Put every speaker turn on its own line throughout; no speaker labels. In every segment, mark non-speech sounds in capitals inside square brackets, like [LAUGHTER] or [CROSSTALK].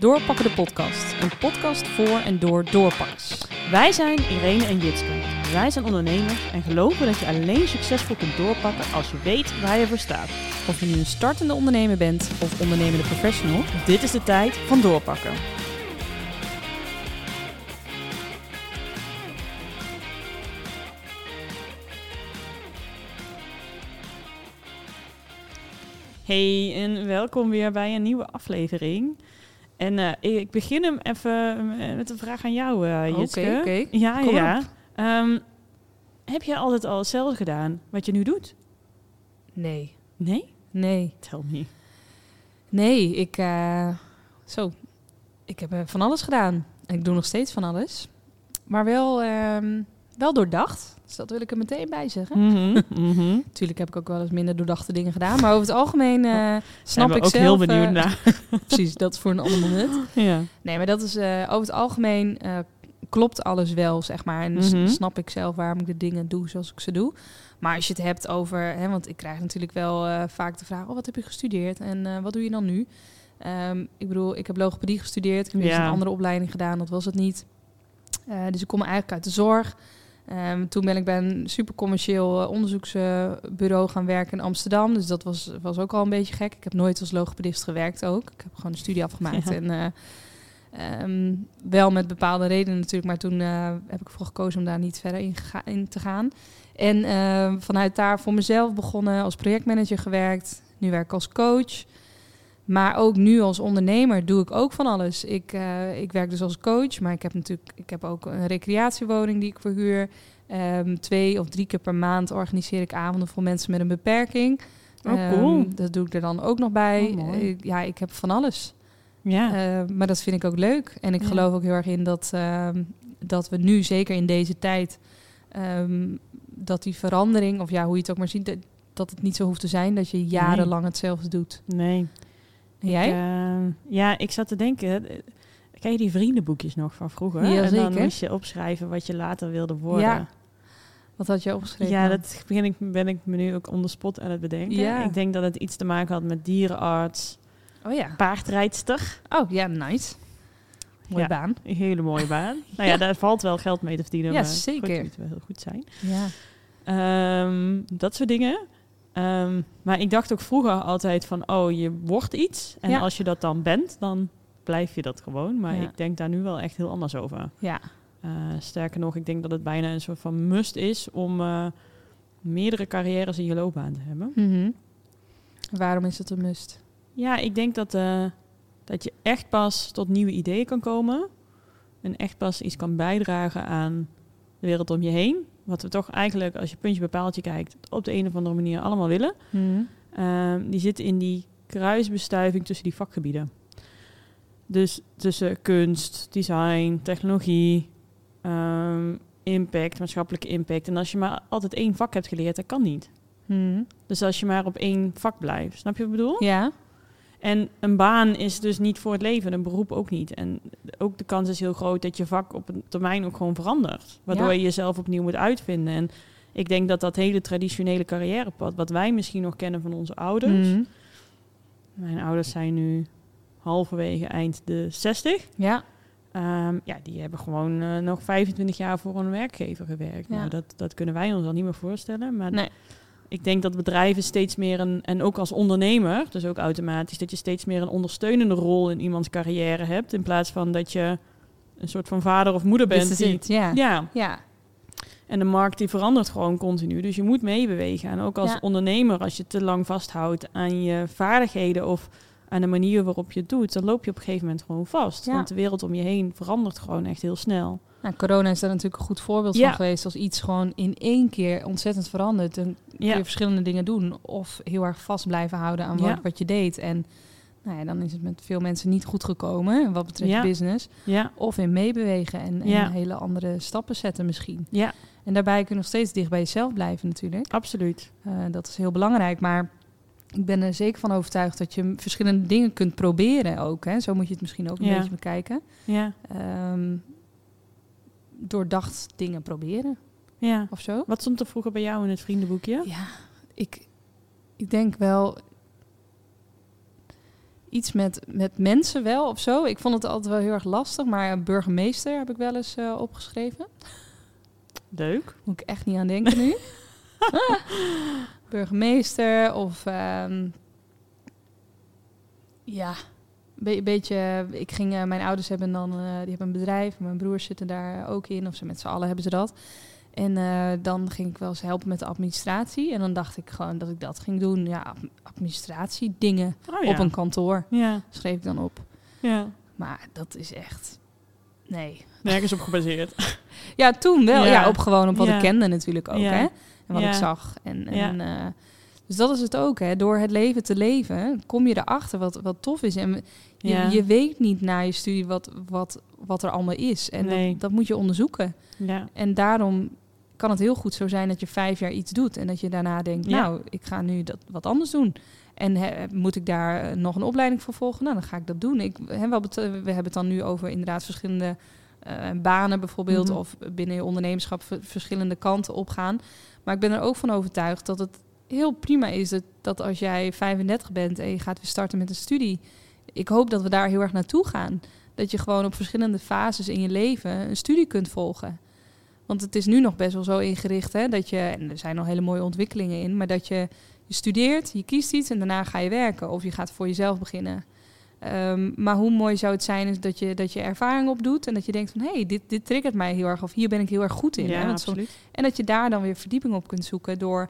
Doorpakken de podcast. Een podcast voor en door doorpakkers. Wij zijn Irene en Jitske. Wij zijn ondernemers en geloven dat je alleen succesvol kunt doorpakken als je weet waar je voor staat. Of je nu een startende ondernemer bent of ondernemende professional, dit is de tijd van doorpakken. Hey en welkom weer bij een nieuwe aflevering. En eh, ik begin hem even met een vraag aan jou, uh.
Oké.
Ja,
Kom
ja. Ehm, heb je altijd al hetzelfde gedaan wat je nu doet?
Nee.
Nee?
Nee.
Tel me.
Nee, ik... eh, zo. Ik heb eh, van alles gedaan. En ik doe nog steeds van alles. Maar wel, ehm, wel doordacht. Dus dat wil ik er meteen bij zeggen.
Mhm. [LAUGHS]
Natuurlijk heb ik ook wel eens minder doordachte dingen gedaan. Maar over het algemeen
Zijn
snap
we
ik
ook
zelf...
heel benieuwd
eh,
naar. [LAUGHS]
precies, dat is voor een ander moment.
ja.
Nee, maar dat is eh, over het algemeen klopt alles wel, zeg maar. En
Mhm.
snap ik zelf waarom ik de dingen doe zoals ik ze doe. Maar als je het hebt over, hè, want ik krijg natuurlijk wel vaak de vraag: oh, wat heb je gestudeerd en wat doe je dan nu? Ehm, ik bedoel, ik heb logopedie gestudeerd. Ik heb
Ja.
een andere opleiding gedaan, dat was het niet. Dus ik kom eigenlijk uit de zorg. Ehm, toen ben ik bij een supercommercieel eh, onderzoeksbureau gaan werken in Amsterdam. Dus dat was, was ook al een beetje gek. Ik heb nooit als logopedist gewerkt ook. Ik heb gewoon een studie afgemaakt.
Ja.
En eh, ehm, wel met bepaalde redenen natuurlijk. Maar toen eh, heb ik ervoor gekozen om daar niet verder in, te gaan. En eh, vanuit daar voor mezelf begonnen, als projectmanager gewerkt. Nu werk ik als coach. Maar ook nu als ondernemer doe ik ook van alles. Ik, eh, ik werk dus als coach, maar ik heb natuurlijk ik heb ook een recreatiewoning die ik verhuur. Ehm, twee of drie keer per maand organiseer ik avonden voor mensen met een beperking.
Oh, cool.
Ehm, dat doe ik er dan ook nog bij.
Oh,
ja, ik heb van alles.
Ja.
Eh, maar dat vind ik ook leuk. En ik
Ja.
geloof ook heel erg in dat, ehm, dat we nu, zeker in deze tijd, ehm, dat die verandering, of ja, hoe je het ook maar ziet, dat, dat het niet zo hoeft te zijn dat je jarenlang hetzelfde doet.
nee.
Jij?
Ik, eh, ja, ik zat te denken. eh, Ken je die vriendenboekjes nog van vroeger?
Ja,
en dan moest je opschrijven wat je later wilde worden.
Ja, Wat had je opgeschreven?
Ja, dat begin ik, ben ik me nu ook on the spot aan het bedenken.
Ja.
Ik denk dat het iets te maken had met dierenarts,
Oh ja.
paardrijdster.
Oh ja, nice. Mooie
Ja.
baan.
Een hele mooie [LAUGHS] baan. nou ja, daar valt wel geld mee te verdienen.
Ja,
maar
zeker.
Goed, moet wel heel goed zijn.
Ja.
Ehm, dat soort dingen. Ehm, maar ik dacht ook vroeger altijd van, oh, je wordt iets. En
Ja.
als je dat dan bent, dan blijf je dat gewoon. Maar
Ja.
ik denk daar nu wel echt heel anders over.
Ja.
Eh, sterker nog, ik denk dat het bijna een soort van must is om eh, meerdere carrières in je loopbaan te hebben.
Mhm. Waarom is het een must?
Ja, ik denk dat, eh, dat je echt pas tot nieuwe ideeën kan komen. En echt pas iets kan bijdragen aan de wereld om je heen. Wat we toch eigenlijk, als je puntje bij paaltje kijkt, op de een of andere manier allemaal willen.
Mhm.
Ehm, die zit in die kruisbestuiving tussen die vakgebieden. Dus tussen kunst, design, technologie, ehm, impact, maatschappelijke impact. En als je maar altijd één vak hebt geleerd, dat kan niet.
Mhm.
Dus als je maar op één vak blijft, snap je wat ik bedoel?
Ja.
En een baan is dus niet voor het leven, een beroep ook niet. En ook de kans is heel groot dat je vak op een termijn ook gewoon verandert. Waardoor
Ja.
je jezelf opnieuw moet uitvinden. En ik denk dat dat hele traditionele carrièrepad, wat wij misschien nog kennen van onze ouders.
Mhm.
Mijn ouders zijn nu halverwege eind de 60.
Ja.
Ehm, ja, die hebben gewoon eh, nog 25 jaar voor een werkgever gewerkt.
Ja.
Nou, dat, dat kunnen wij ons al niet meer voorstellen. Maar
Nee.
Ik denk dat bedrijven steeds meer een, en ook als ondernemer, dus ook automatisch, dat je steeds meer een ondersteunende rol in iemands carrière hebt. In plaats van dat je een soort van vader of moeder bent. Die-
it, Ja.
ja,
Ja.
en de markt die verandert gewoon continu. Dus je moet meebewegen. En ook als
Ja.
ondernemer, als je te lang vasthoudt aan je vaardigheden of aan de manier waarop je het doet, dan loop je op een gegeven moment gewoon vast.
Ja.
Want de wereld om je heen verandert gewoon echt heel snel.
Nou, corona is daar natuurlijk een goed voorbeeld
Ja.
van geweest. Als iets gewoon in één keer ontzettend verandert. Dan kun je
Ja,
verschillende dingen doen. Of heel erg vast blijven houden aan
Ja.
wat, wat je deed. En nou ja, dan is het met veel mensen niet goed gekomen. Wat betreft
Ja.
business.
ja,
Of in meebewegen en, en
Ja.
hele andere stappen zetten misschien.
ja,
En daarbij kun je nog steeds dicht bij jezelf blijven natuurlijk.
absoluut.
Eh, dat is heel belangrijk. Maar ik ben er zeker van overtuigd dat je verschillende dingen kunt proberen ook. Hè. Zo moet je het misschien ook een
Ja.
beetje bekijken.
Ja,
Ehm, doordacht dingen proberen
ja.
of zo.
Wat stond er vroeger bij jou in het vriendenboekje?
Ja, ik, ik denk wel. iets met, met mensen wel of zo. Ik vond het altijd wel heel erg lastig, maar burgemeester heb ik wel eens eh, opgeschreven.
Leuk.
Moet ik echt niet aan denken nu. [LAUGHS] burgemeester of ehm, ja, beetje. Ik ging, eh, mijn ouders hebben dan, eh, die hebben een bedrijf, mijn broers zitten daar ook in, of ze met z'n allen hebben ze dat. En eh, dan ging ik wel eens helpen met de administratie. En dan dacht ik gewoon dat ik dat ging doen. Ja, ad- administratie, dingen
Oh, ja.
op een kantoor.
Ja,
Schreef ik dan op.
ja.
Maar dat is echt. Nee.
Nergens op gebaseerd. [LAUGHS]
Ja, toen wel.
Ja.
Ja, op gewoon op wat ik kende natuurlijk ook. Hè? En wat ik zag. En,
Ja.
en, dus dat is het ook. Hè? Door het leven te leven kom je erachter wat, wat tof is. En je,
Ja.
je weet niet na je studie wat, wat, wat er allemaal is. En
Nee.
dat, dat moet je onderzoeken.
Ja.
En daarom kan het heel goed zo zijn dat je vijf jaar iets doet. En dat je daarna denkt,
Ja.
nou, ik ga nu dat wat anders doen. En moet ik daar eh, nog een opleiding voor volgen? Nou, dan ga ik dat doen. Ik, hè, we, hebben het, we hebben het dan nu over inderdaad verschillende eh, banen bijvoorbeeld.
Mhm.
Of binnen je ondernemerschap ver- verschillende kanten opgaan. Maar ik ben er ook van overtuigd dat het heel prima is dat, dat als jij 35 bent en je gaat weer starten met een studie. Ik hoop dat we daar heel erg naartoe gaan. Dat je gewoon op verschillende fases in je leven een studie kunt volgen. Want het is nu nog best wel zo ingericht hè, dat je, en er zijn nog hele mooie ontwikkelingen in, maar dat je, je studeert, je kiest iets en daarna ga je werken. Of je gaat voor jezelf beginnen. Ehm, maar hoe mooi zou het zijn is dat je, dat je ervaring opdoet en dat je denkt van hé, hey, dit, dit triggert mij heel erg of hier ben ik heel erg goed in.
Ja,
hè? Want zo-
absoluut.
en dat je daar dan weer verdieping op kunt zoeken door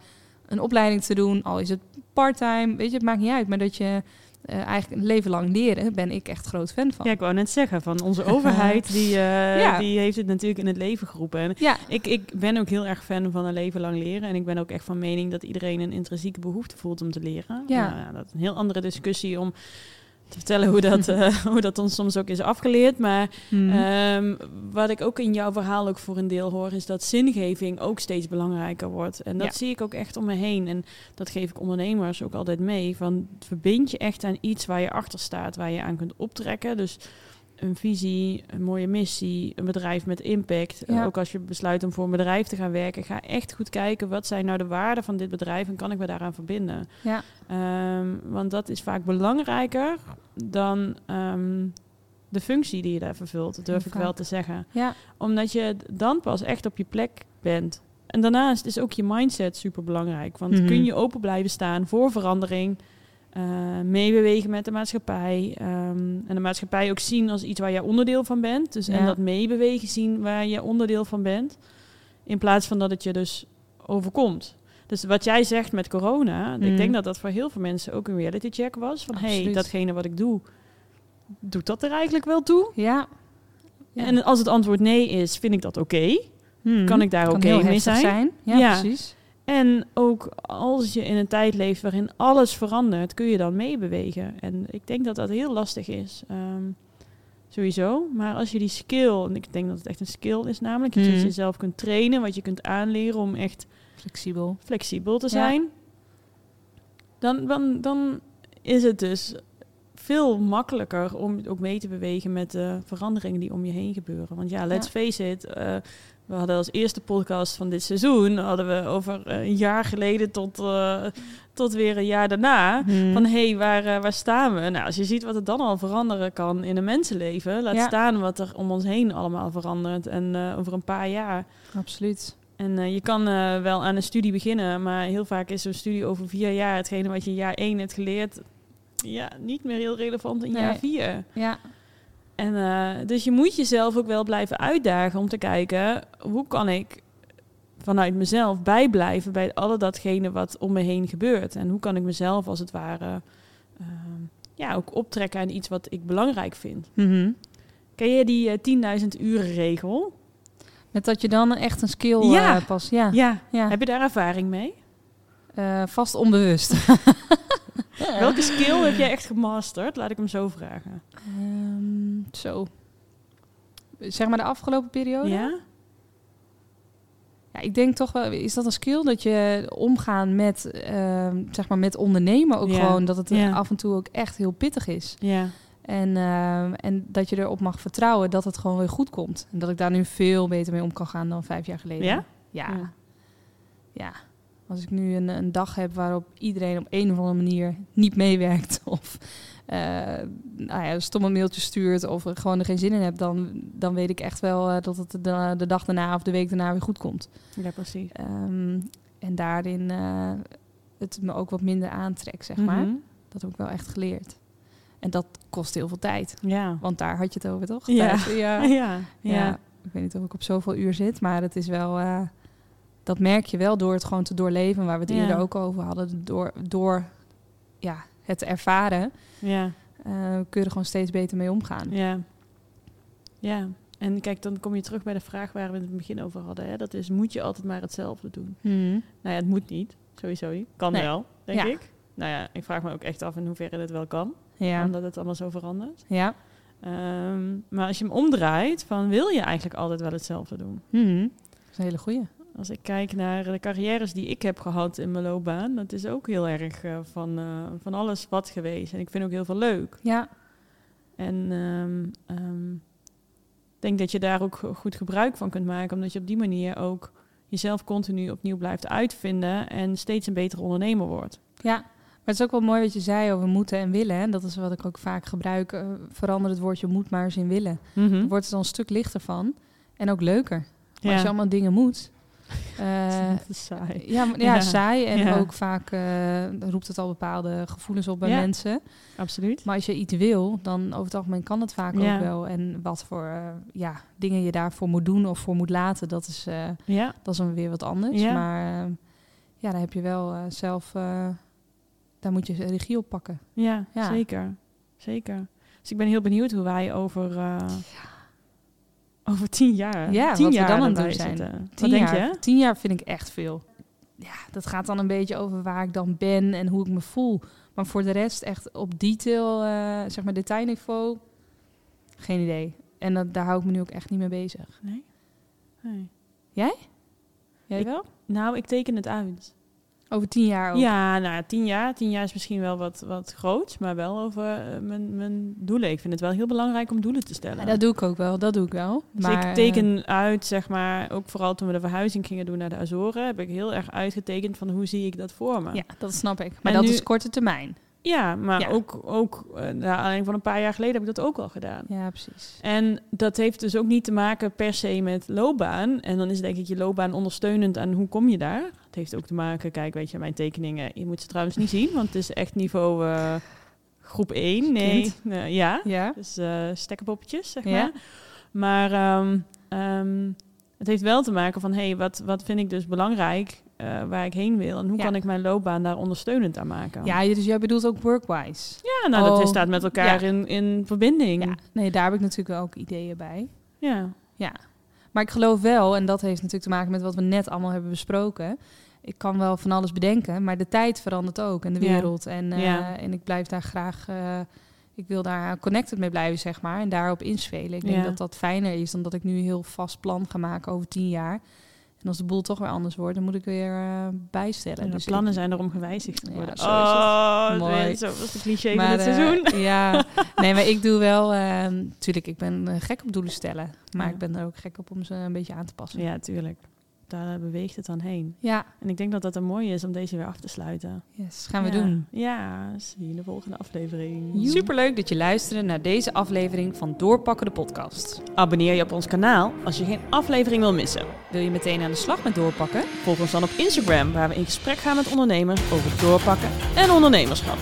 een opleiding te doen, al is het parttime, weet je, het maakt niet uit. Maar dat je eh, eigenlijk een leven lang leren, ben ik echt groot fan van.
Ja, ik wou net zeggen, van onze [LAUGHS] overheid, die, eh,
Ja.
die heeft het natuurlijk in het leven geroepen. En
Ja,
ik, ik ben ook heel erg fan van een leven lang leren. En ik ben ook echt van mening dat iedereen een intrinsieke behoefte voelt om te leren.
Ja.
Nou ja, dat is een heel andere discussie om te vertellen hoe dat, [LAUGHS] eh, hoe dat ons soms ook is afgeleerd. Maar
Mhm.
Ehm, wat ik ook in jouw verhaal ook voor een deel hoor, is dat zingeving ook steeds belangrijker wordt. En dat
Ja.
zie ik ook echt om me heen. En dat geef ik ondernemers ook altijd mee. Van verbind je echt aan iets waar je achter staat, waar je aan kunt optrekken. Dus een visie, een mooie missie, een bedrijf met impact.
Ja.
Eh, ook als je besluit om voor een bedrijf te gaan werken, ga echt goed kijken wat zijn nou de waarden van dit bedrijf en kan ik me daaraan verbinden.
ja.
Ehm, want dat is vaak belangrijker dan ehm, de functie die je daar vervult, durf ik wel te zeggen.
ja,
Omdat je dan pas echt op je plek bent. En daarnaast is ook je mindset super belangrijk. Want
Mhm.
kun je open blijven staan voor verandering, eh, meebewegen met de maatschappij. ehm, en de maatschappij ook zien als iets waar je onderdeel van bent. Dus, En dat meebewegen zien waar je onderdeel van bent. In plaats van dat het je dus overkomt. Dus wat jij zegt met corona,
Mhm.
ik denk dat dat voor heel veel mensen ook een reality check was. Van hey, datgene wat ik doe, doet dat er eigenlijk wel toe?
ja. Ja.
En als het antwoord nee is, vind ik dat oké.
Mhm.
kan ik daar oké
heel
mee zijn?
Ja,
Ja.
precies.
En ook als je in een tijd leeft waarin alles verandert, kun je dan meebewegen. En ik denk dat dat heel lastig is. Ehm, sowieso. Maar als je die skill, en ik denk dat het echt een skill is namelijk, dat je
Mhm.
jezelf kunt trainen, wat je kunt aanleren om echt
Flexibel.
flexibel te
Ja.
zijn, dan, dan, dan is het dus veel makkelijker om ook mee te bewegen met de veranderingen die om je heen gebeuren. Want ja, let's face it, eh, we hadden als eerste podcast van dit seizoen, hadden we over eh, een jaar geleden tot, eh, tot weer een jaar daarna,
Mhm.
van hé, hey, waar, waar staan we? Nou, als je ziet wat er dan al veranderen kan in een mensenleven, laat
Ja.
staan wat er om ons heen allemaal verandert en over een paar jaar.
Absoluut.
En je kan wel aan een studie beginnen, maar heel vaak is zo'n studie over vier jaar hetgene wat je in jaar één hebt geleerd, ja, niet meer heel relevant in
Nee.
jaar vier.
Ja,
En eh, dus je moet jezelf ook wel blijven uitdagen om te kijken hoe kan ik vanuit mezelf bijblijven bij alle datgene wat om me heen gebeurt. En hoe kan ik mezelf als het ware ehm, ja, ook optrekken aan iets wat ik belangrijk vind.
Mhm.
Ken je die eh, 10.000 uren regel?
met dat je dan echt een skill
Ja.
eh, pas. Ja,
Ja.
ja.
Heb je daar ervaring mee?
Vast onbewust. [LAUGHS]
Welke skill heb jij echt gemasterd? Laat ik hem zo vragen.
Ehm, zo. Zeg maar de afgelopen periode?
Ja?
Ja, ik denk toch wel, is dat een skill dat je omgaan met, ehm, zeg maar met ondernemen ook
Ja.
gewoon, dat het
Ja.
af en toe ook echt heel pittig is.
Ja.
En, ehm, en dat je erop mag vertrouwen dat het gewoon weer goed komt. En dat ik daar nu veel beter mee om kan gaan dan vijf jaar geleden.
Ja?
Ja.
Ja.
Als ik nu een, een dag heb waarop iedereen op een of andere manier niet meewerkt [LAUGHS] of eh, nou ja, een stomme mailtje stuurt of er gewoon er geen zin in hebt, dan, dan weet ik echt wel eh, dat het de, de dag daarna of de week daarna weer goed komt.
Ja, precies.
Ehm, en daarin eh, het me ook wat minder aantrekt, zeg maar.
Mhm.
Dat heb ik wel echt geleerd. En dat kost heel veel tijd.
Ja.
Want daar had je het over, toch?
Ja.
Tijd, ja. [LAUGHS]
Ja.
Ja.
Ja.
Ik weet niet of ik op zoveel uur zit, maar het is wel... dat merk je wel door het gewoon te doorleven, waar we het
Ja.
eerder ook over hadden. Door, door ja, het te ervaren,
Ja.
eh, kun je er gewoon steeds beter mee omgaan.
Ja. Ja. En kijk, dan kom je terug bij de vraag waar we het in het begin over hadden. Hè? Dat is, moet je altijd maar hetzelfde doen?
Mhm.
Nou ja, het moet niet. Sowieso niet. Kan
Nee.
wel, denk
Ja.
ik. Nou ja, ik vraag me ook echt af in hoeverre dit wel kan.
Ja.
Omdat het allemaal zo verandert.
Ja.
Ehm, maar als je hem omdraait, van wil je eigenlijk altijd wel hetzelfde doen?
Mhm. Dat is een hele goeie.
Als ik kijk naar de carrières die ik heb gehad in mijn loopbaan, dat is ook heel erg eh, van, eh, van alles wat geweest. En ik vind ook heel veel leuk.
Ja.
En ehm, ehm, ik denk dat je daar ook go- goed gebruik van kunt maken, omdat je op die manier ook jezelf continu opnieuw blijft uitvinden en steeds een betere ondernemer wordt.
Ja, maar het is ook wel mooi wat je zei over moeten en willen. En dat is wat ik ook vaak gebruik. eh, verander het woordje moet maar eens in willen. Dan wordt het dan een stuk lichter van. En ook leuker. Maar Als je allemaal dingen moet. Eh, [LAUGHS]
saai.
ja, maar- ja,
Ja.
saai. En
Ja.
ook vaak eh, roept het al bepaalde gevoelens op bij
Ja.
mensen.
Absoluut.
Maar als je iets wil, dan over het algemeen kan het vaak ook wel. En wat voor eh, ja, dingen je daarvoor moet doen of voor moet laten, dat is,
Ja,
dat is dan weer wat anders. Maar ja, daar heb je wel zelf, daar moet je regie op pakken.
ja,
Ja.
zeker. Zeker. Dus ik ben heel benieuwd hoe wij over, over tien jaar,
Ja,
tien
wat we
jaar
dan aan het doen zijn.
zitten. Wat
Tien
denk
jaar,
je?
Tien jaar vind ik echt veel. Ja, dat gaat dan een beetje over waar ik dan ben en hoe ik me voel. Maar voor de rest echt op detail, eh, zeg maar detailniveau, geen idee. En dat, daar hou ik me nu ook echt niet mee bezig.
Nee? nee.
Jij
Ik-
wel?
Nou, ik teken het uit.
Over tien jaar ook?
Ja, nou tien jaar. Tien jaar is misschien wel wat, wat groots, maar wel over eh, mijn, mijn doelen. Ik vind het wel heel belangrijk om doelen te stellen.
Ja, dat doe ik ook wel, dat doe ik wel.
Dus
maar,
ik teken uit, zeg maar, ook vooral toen we de verhuizing gingen doen naar de Azoren, heb ik heel erg uitgetekend van hoe zie ik dat voor me.
eh, ja, dat snap ik. Maar
En
dat
nu-
is korte termijn.
Ja, maar
Ja.
ook, ook eh, naar aanleiding van een paar jaar geleden heb ik dat ook al gedaan.
Ja, precies.
En dat heeft dus ook niet te maken per se met loopbaan. En dan is denk ik je loopbaan ondersteunend aan hoe kom je daar. Het heeft ook te maken, kijk, weet je, mijn tekeningen, je moet ze trouwens niet zien, want het is echt niveau eh, groep 1. Nee, ja.
Ja?
Dus eh stekkerpoppetjes, zeg
Ja.
maar. Maar ehm, ehm, het heeft wel te maken van, hé, hey, wat, wat vind ik dus belangrijk eh, waar ik heen wil? En hoe
Ja.
kan ik mijn loopbaan daar ondersteunend aan maken?
Ja, dus jij bedoelt ook workwise.
Ja, nou, dat
Oh,
staat met elkaar
ja.
in, in verbinding.
Ja, nee, daar heb ik natuurlijk ook ideeën bij.
ja.
Ja, maar ik geloof wel, en dat heeft natuurlijk te maken met wat we net allemaal hebben besproken. Ik kan wel van alles bedenken, maar de tijd verandert ook en de wereld. En, eh, en ik blijf daar graag, eh, ik wil daar connected mee blijven, zeg maar. En daarop inspelen. Ik denk dat dat fijner is dan dat ik nu een heel vast plan ga maken over tien jaar. En als de boel toch weer anders wordt, dan moet ik weer eh, bijstellen.
En de
Dus
plannen
ik-
zijn er om gewijzigd te
Ja,
worden.
zo is het.
oh. Zo was de cliché
Maar,
van het
eh,
seizoen. [LAUGHS]
ja, nee, maar ik doe wel, natuurlijk, ik ben eh, gek op doelen stellen. Maar
Ja.
ik ben er ook gek op om ze een beetje aan te passen.
Ja, tuurlijk. Daar beweegt het dan heen.
ja
En ik denk dat dat een mooie is om deze weer af te sluiten.
yes, gaan we
Ja.
doen.
Ja, zie je in de volgende aflevering.
Superleuk dat je luisterde naar deze aflevering van Doorpakken de podcast.
Abonneer je op ons kanaal als je geen aflevering wil missen.
Wil je meteen aan de slag met doorpakken?
Volg ons dan op Instagram, waar we in gesprek gaan met ondernemers over doorpakken en ondernemerschap.